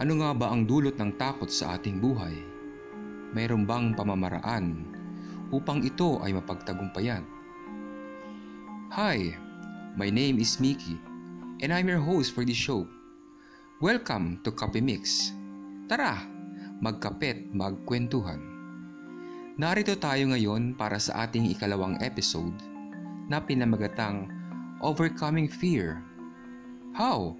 Ano nga ba ang dulot ng takot sa ating buhay? Mayroon bang pamamaraan upang ito ay mapagtagumpayan? Hi, my name is Mickey and I'm your host for this show. Welcome to Coffee Mix. Tara, magkapet, magkwentuhan. Narito tayo ngayon para sa ating ikalawang episode na pinamagatang Overcoming Fear. How?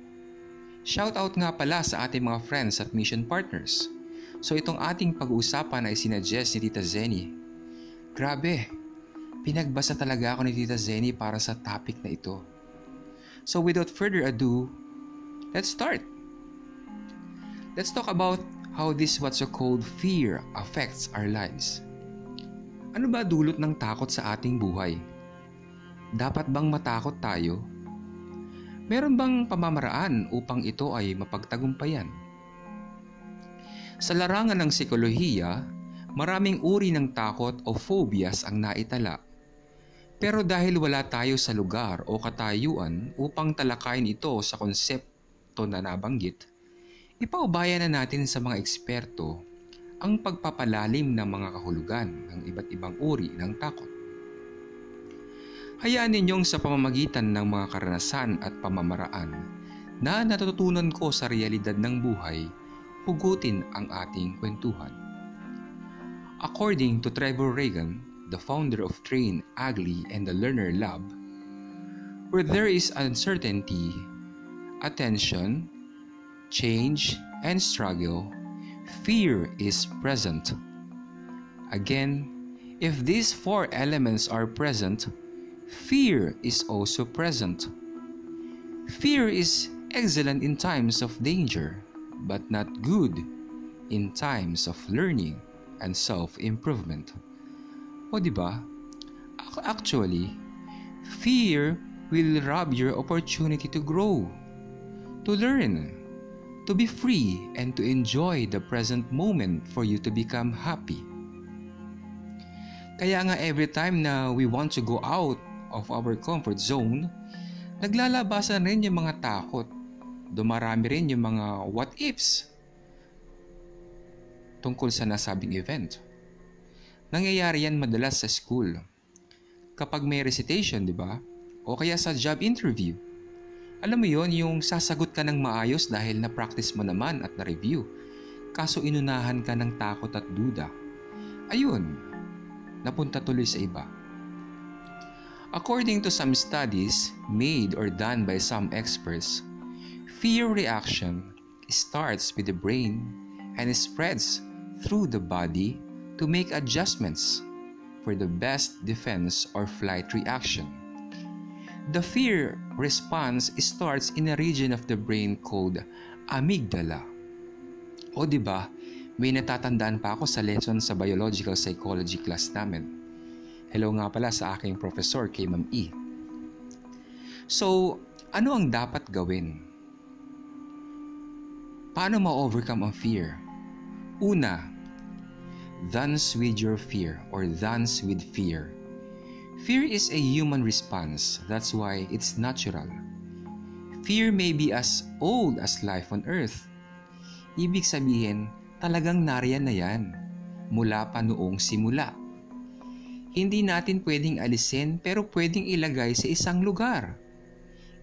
Shout out nga pala sa ating mga friends at mission partners. So itong ating pag-uusapan ay sinuggest ni Tita Zenny. Grabe, pinagbasa talaga ako ni Tita Zenny para sa topic na ito. So without further ado, let's start. Let's talk about how this what's so called fear affects our lives. Ano ba dulot ng takot sa ating buhay? Dapat bang matakot tayo Meron bang pamamaraan upang ito ay mapagtagumpayan? Sa larangan ng psikolohiya, maraming uri ng takot o phobias ang naitala. Pero dahil wala tayo sa lugar o katayuan upang talakayin ito sa konsepto na nabanggit, ipaubayan na natin sa mga eksperto ang pagpapalalim ng mga kahulugan ng iba't ibang uri ng takot. Hayaan ninyong sa pamamagitan ng mga karanasan at pamamaraan na natututunan ko sa realidad ng buhay, hugutin ang ating kwentuhan. According to Trevor Reagan, the founder of Train, Ugly, and the Learner Lab, where there is uncertainty, attention, change, and struggle, fear is present. Again, if these four elements are present, fear is also present. Fear is excellent in times of danger, but not good in times of learning and self-improvement. O ba? Actually, fear will rob your opportunity to grow, to learn, to be free, and to enjoy the present moment for you to become happy. Kaya nga every time na we want to go out of our comfort zone, naglalabasan rin yung mga takot. Dumarami rin yung mga what ifs tungkol sa nasabing event. Nangyayari yan madalas sa school. Kapag may recitation, di ba? O kaya sa job interview. Alam mo yon yung sasagot ka ng maayos dahil na-practice mo naman at na-review. Kaso inunahan ka ng takot at duda. Ayun, napunta tuloy sa iba. According to some studies made or done by some experts, fear reaction starts with the brain and spreads through the body to make adjustments for the best defense or flight reaction. The fear response starts in a region of the brain called amygdala. O ba, may natatandaan pa ako sa lesson sa biological psychology class namin Hello nga pala sa aking professor kay Ma'am E. So, ano ang dapat gawin? Paano ma-overcome ang fear? Una, dance with your fear or dance with fear. Fear is a human response. That's why it's natural. Fear may be as old as life on earth. Ibig sabihin, talagang nariyan na yan mula pa noong simula hindi natin pwedeng alisin pero pwedeng ilagay sa isang lugar.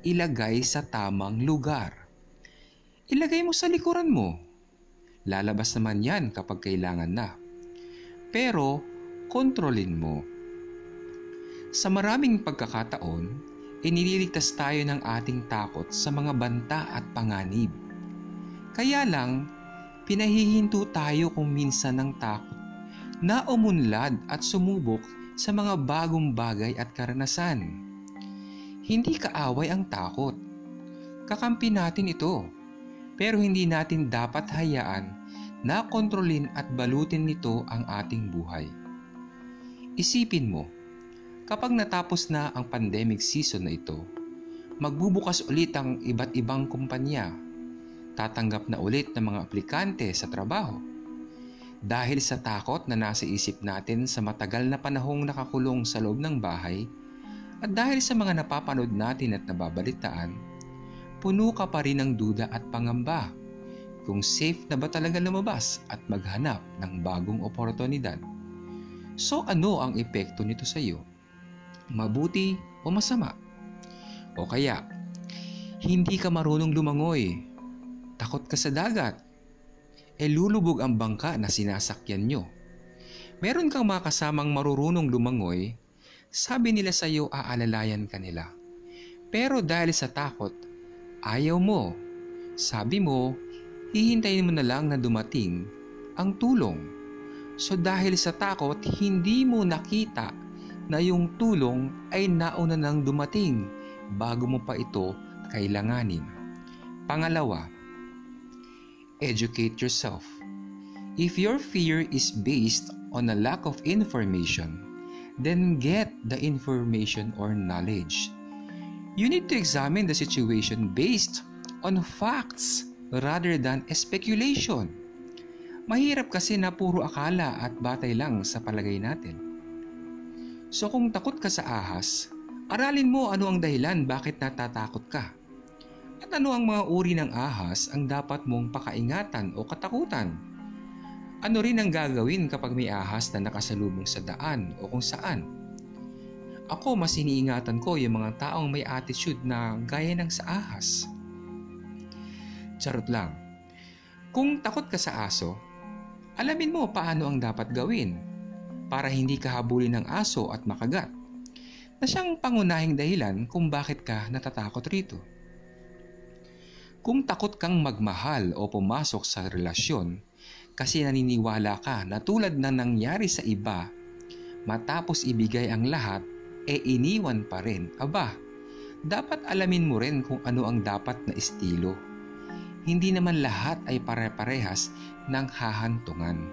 Ilagay sa tamang lugar. Ilagay mo sa likuran mo. Lalabas naman yan kapag kailangan na. Pero, kontrolin mo. Sa maraming pagkakataon, inililigtas tayo ng ating takot sa mga banta at panganib. Kaya lang, pinahihinto tayo kung minsan ng takot na umunlad at sumubok sa mga bagong bagay at karanasan. Hindi kaaway ang takot. Kakampi natin ito. Pero hindi natin dapat hayaan na kontrolin at balutin nito ang ating buhay. Isipin mo, kapag natapos na ang pandemic season na ito, magbubukas ulit ang iba't ibang kumpanya. Tatanggap na ulit ng mga aplikante sa trabaho dahil sa takot na nasa isip natin sa matagal na panahong nakakulong sa loob ng bahay at dahil sa mga napapanood natin at nababalitaan, puno ka pa rin ng duda at pangamba kung safe na ba talaga lumabas at maghanap ng bagong oportunidad. So ano ang epekto nito sa iyo? Mabuti o masama? O kaya, hindi ka marunong lumangoy. Takot ka sa dagat. E lulubog ang bangka na sinasakyan nyo. Meron kang mga kasamang marurunong lumangoy, sabi nila sa iyo aalalayan ka nila. Pero dahil sa takot, ayaw mo. Sabi mo, hihintayin mo na lang na dumating ang tulong. So dahil sa takot, hindi mo nakita na yung tulong ay nauna nang dumating bago mo pa ito kailanganin. Pangalawa, educate yourself. If your fear is based on a lack of information, then get the information or knowledge. You need to examine the situation based on facts rather than speculation. Mahirap kasi na puro akala at batay lang sa palagay natin. So kung takot ka sa ahas, aralin mo ano ang dahilan bakit natatakot ka. At ano ang mga uri ng ahas ang dapat mong pakaingatan o katakutan? Ano rin ang gagawin kapag may ahas na nakasalubong sa daan o kung saan? Ako mas iniingatan ko yung mga taong may attitude na gaya ng sa ahas. Charot lang. Kung takot ka sa aso, alamin mo paano ang dapat gawin para hindi ka habulin ng aso at makagat na siyang pangunahing dahilan kung bakit ka natatakot rito. Kung takot kang magmahal o pumasok sa relasyon kasi naniniwala ka na tulad na nangyari sa iba, matapos ibigay ang lahat, e iniwan pa rin. Aba, dapat alamin mo rin kung ano ang dapat na estilo. Hindi naman lahat ay pare-parehas ng hahantungan.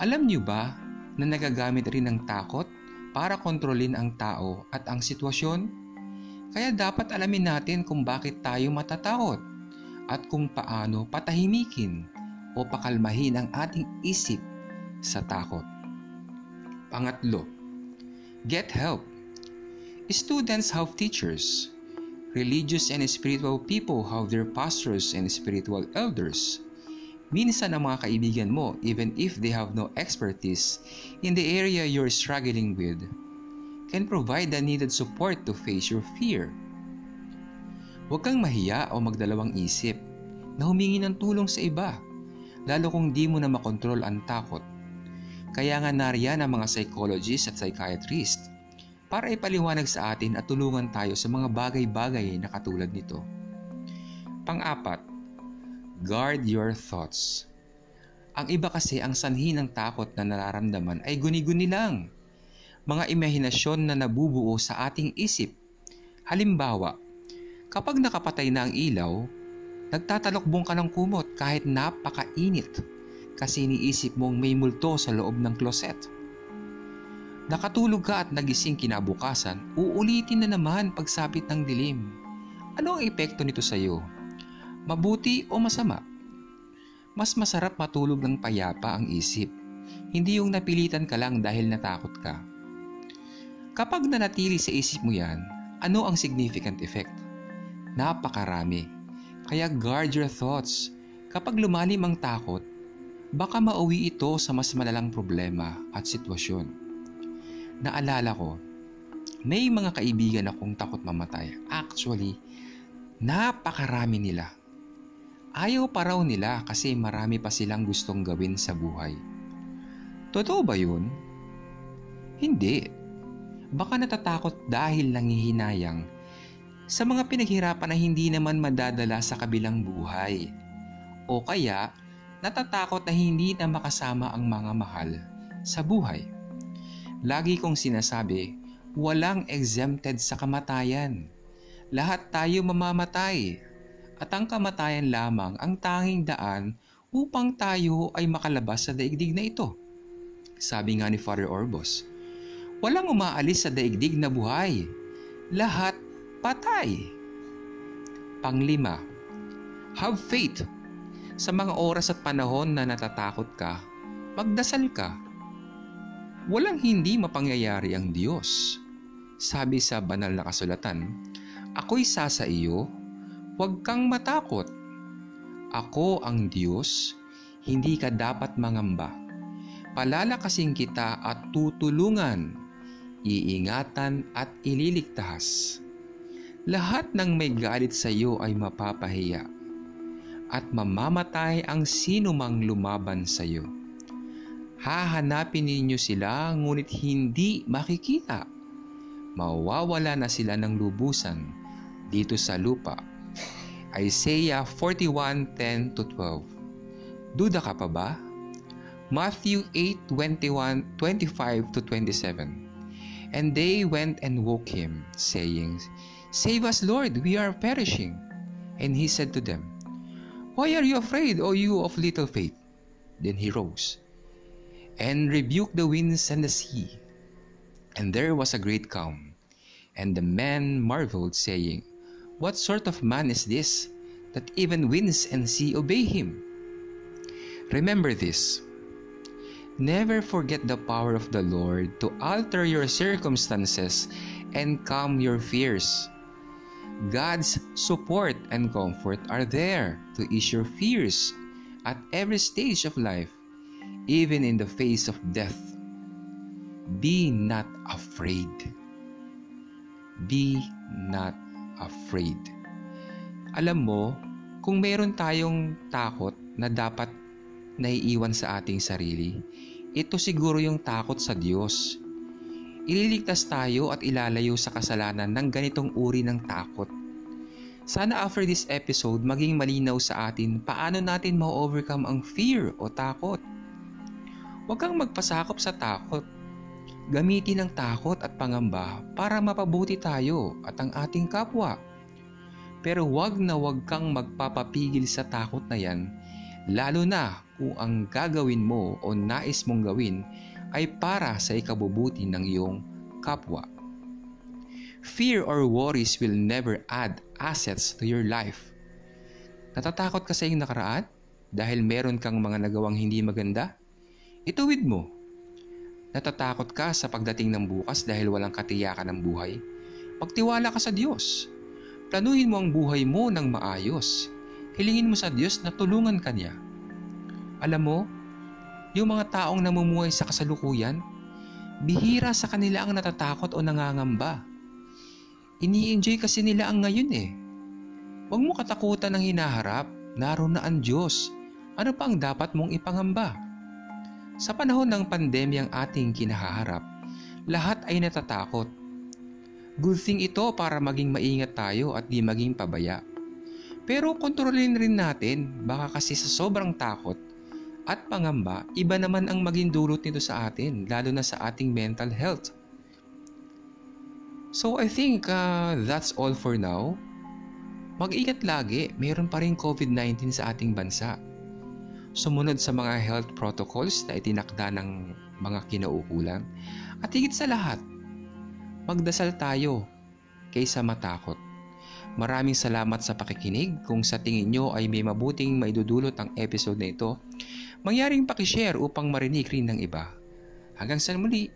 Alam niyo ba na nagagamit rin ng takot para kontrolin ang tao at ang sitwasyon? Kaya dapat alamin natin kung bakit tayo matatakot at kung paano patahimikin o pakalmahin ang ating isip sa takot. Pangatlo, get help. Students have teachers. Religious and spiritual people have their pastors and spiritual elders. Minsan ang mga kaibigan mo, even if they have no expertise in the area you're struggling with, can provide the needed support to face your fear. Huwag kang mahiya o magdalawang isip na humingi ng tulong sa iba, lalo kung di mo na makontrol ang takot. Kaya nga nariyan ang mga psychologists at psychiatrists para ipaliwanag sa atin at tulungan tayo sa mga bagay-bagay na katulad nito. Pang-apat, guard your thoughts. Ang iba kasi ang sanhi ng takot na nararamdaman ay guni-guni lang mga imahinasyon na nabubuo sa ating isip. Halimbawa, kapag nakapatay na ang ilaw, nagtatalokbong ka ng kumot kahit napakainit kasi iniisip mong may multo sa loob ng kloset. Nakatulog ka at nagising kinabukasan, uulitin na naman pagsapit ng dilim. Ano ang epekto nito sa iyo? Mabuti o masama? Mas masarap matulog ng payapa ang isip, hindi yung napilitan ka lang dahil natakot ka. Kapag nanatili sa isip mo yan, ano ang significant effect? Napakarami. Kaya guard your thoughts. Kapag lumalim ang takot, baka mauwi ito sa mas malalang problema at sitwasyon. Naalala ko, may mga kaibigan akong takot mamatay. Actually, napakarami nila. Ayaw pa raw nila kasi marami pa silang gustong gawin sa buhay. Totoo ba yun? Hindi. Baka natatakot dahil nangihinayang sa mga pinaghirapan na hindi naman madadala sa kabilang buhay. O kaya natatakot na hindi na makasama ang mga mahal sa buhay. Lagi kong sinasabi, walang exempted sa kamatayan. Lahat tayo mamamatay at ang kamatayan lamang ang tanging daan upang tayo ay makalabas sa daigdig na ito. Sabi nga ni Father Orbos, Walang umaalis sa daigdig na buhay. Lahat patay. Panglima, have faith. Sa mga oras at panahon na natatakot ka, magdasal ka. Walang hindi mapangyayari ang Diyos. Sabi sa banal na kasulatan, Ako'y sasa iyo, huwag kang matakot. Ako ang Diyos, hindi ka dapat mangamba. Palalakasin kita at tutulungan, iingatan at ililigtas. Lahat ng may galit sa iyo ay mapapahiya at mamamatay ang sino mang lumaban sa iyo. Hahanapin ninyo sila ngunit hindi makikita. Mawawala na sila ng lubusan dito sa lupa. Isaiah 41:10 12. Duda ka pa ba? Matthew 8:21 25 to 27. And they went and woke him, saying, Save us, Lord, we are perishing. And he said to them, Why are you afraid, O you of little faith? Then he rose and rebuked the winds and the sea. And there was a great calm. And the men marveled, saying, What sort of man is this, that even winds and sea obey him? Remember this. Never forget the power of the Lord to alter your circumstances and calm your fears. God's support and comfort are there to ease your fears at every stage of life, even in the face of death. Be not afraid. Be not afraid. Alam mo, kung meron tayong takot na dapat naiiwan sa ating sarili, ito siguro yung takot sa Diyos ililigtas tayo at ilalayo sa kasalanan ng ganitong uri ng takot. Sana after this episode, maging malinaw sa atin paano natin ma-overcome ang fear o takot. Huwag kang magpasakop sa takot. Gamitin ang takot at pangamba para mapabuti tayo at ang ating kapwa. Pero huwag na huwag kang magpapapigil sa takot na yan, lalo na kung ang gagawin mo o nais mong gawin ay para sa ikabubuti ng iyong kapwa. Fear or worries will never add assets to your life. Natatakot ka sa iyong nakaraan dahil meron kang mga nagawang hindi maganda? Ituwid mo. Natatakot ka sa pagdating ng bukas dahil walang katiyakan ng buhay? Magtiwala ka sa Diyos. Planuhin mo ang buhay mo ng maayos. Hilingin mo sa Diyos na tulungan ka niya. Alam mo, yung mga taong namumuhay sa kasalukuyan, bihira sa kanila ang natatakot o nangangamba. Ini-enjoy kasi nila ang ngayon eh. Huwag mo katakutan ng hinaharap, naroon na ang Diyos. Ano pa ang dapat mong ipangamba? Sa panahon ng pandemyang ating kinahaharap, lahat ay natatakot. Good thing ito para maging maingat tayo at di maging pabaya. Pero kontrolin rin natin, baka kasi sa sobrang takot, at pangamba, iba naman ang maging dulot nito sa atin, lalo na sa ating mental health. So I think uh, that's all for now. Mag-ingat lagi, mayroon pa rin COVID-19 sa ating bansa. Sumunod sa mga health protocols na itinakda ng mga kinaukulan. At higit sa lahat, magdasal tayo kaysa matakot. Maraming salamat sa pakikinig. Kung sa tingin nyo ay may mabuting maidudulot ang episode na ito, mangyaring pakishare upang marinig rin ng iba. Hanggang sa muli,